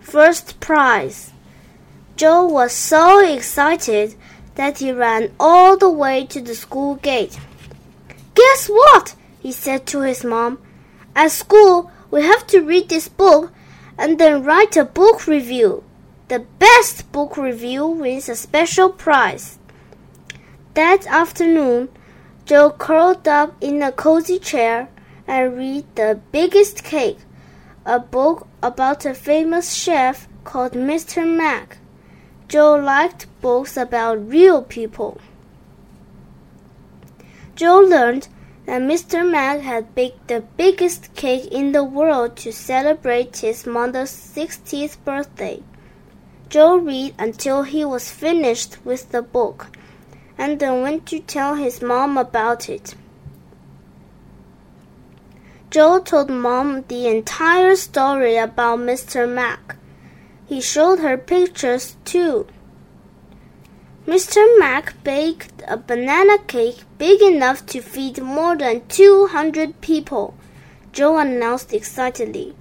First prize. Joe was so excited that he ran all the way to the school gate. Guess what? he said to his mom. At school, we have to read this book and then write a book review. The best book review wins a special prize. That afternoon, Joe curled up in a cozy chair and read The Biggest Cake, a book about a famous chef called Mr. Mac. Joe liked books about real people. Joe learned that Mr. Mac had baked the biggest cake in the world to celebrate his mother's 60th birthday. Joe read until he was finished with the book and then went to tell his mom about it. Joe told mom the entire story about Mr. Mac. He showed her pictures too. Mr. Mac baked a banana cake big enough to feed more than 200 people, Joe announced excitedly.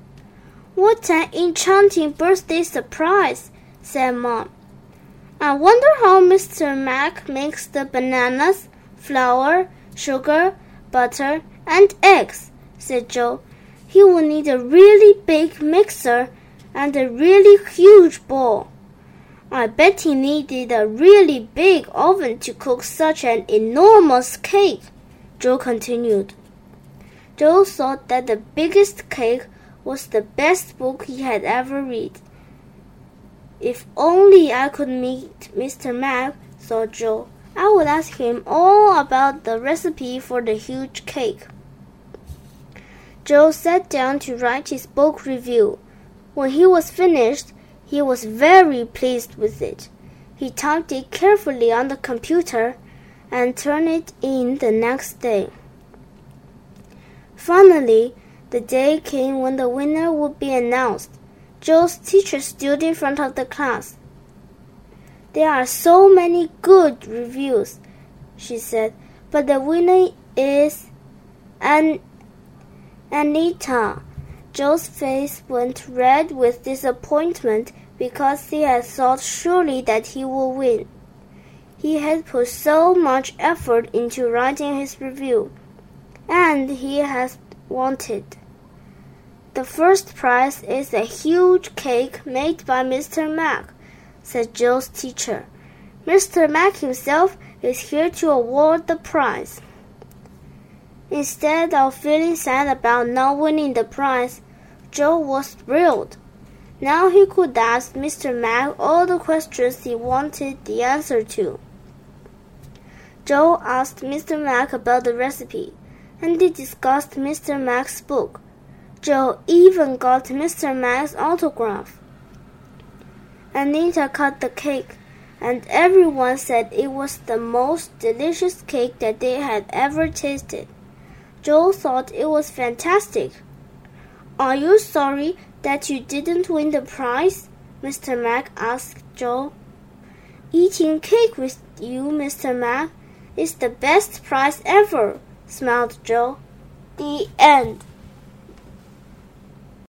What an enchanting birthday surprise, said Mom. I wonder how Mr. Mac makes the bananas, flour, sugar, butter, and eggs, said Joe. He will need a really big mixer and a really huge bowl. I bet he needed a really big oven to cook such an enormous cake, Joe continued. Joe thought that the biggest cake was the best book he had ever read. If only I could meet Mr. Mac, thought Joe, I would ask him all about the recipe for the huge cake. Joe sat down to write his book review. When he was finished, he was very pleased with it. He typed it carefully on the computer and turned it in the next day. Finally, the day came when the winner would be announced. Joe's teacher stood in front of the class. There are so many good reviews, she said, but the winner is An- Anita. Joe's face went red with disappointment because he had thought surely that he would win. He had put so much effort into writing his review, and he had wanted. The first prize is a huge cake made by Mr. Mac, said Joe's teacher. Mr. Mac himself is here to award the prize. Instead of feeling sad about not winning the prize, Joe was thrilled. Now he could ask Mr. Mac all the questions he wanted the answer to. Joe asked Mr. Mac about the recipe, and they discussed Mr. Mac's book. Joe even got Mr. Mac's autograph. Anita cut the cake, and everyone said it was the most delicious cake that they had ever tasted. Joe thought it was fantastic. Are you sorry that you didn't win the prize? Mr. Mac asked Joe. Eating cake with you, Mr. Mac, is the best prize ever, smiled Joe. The end.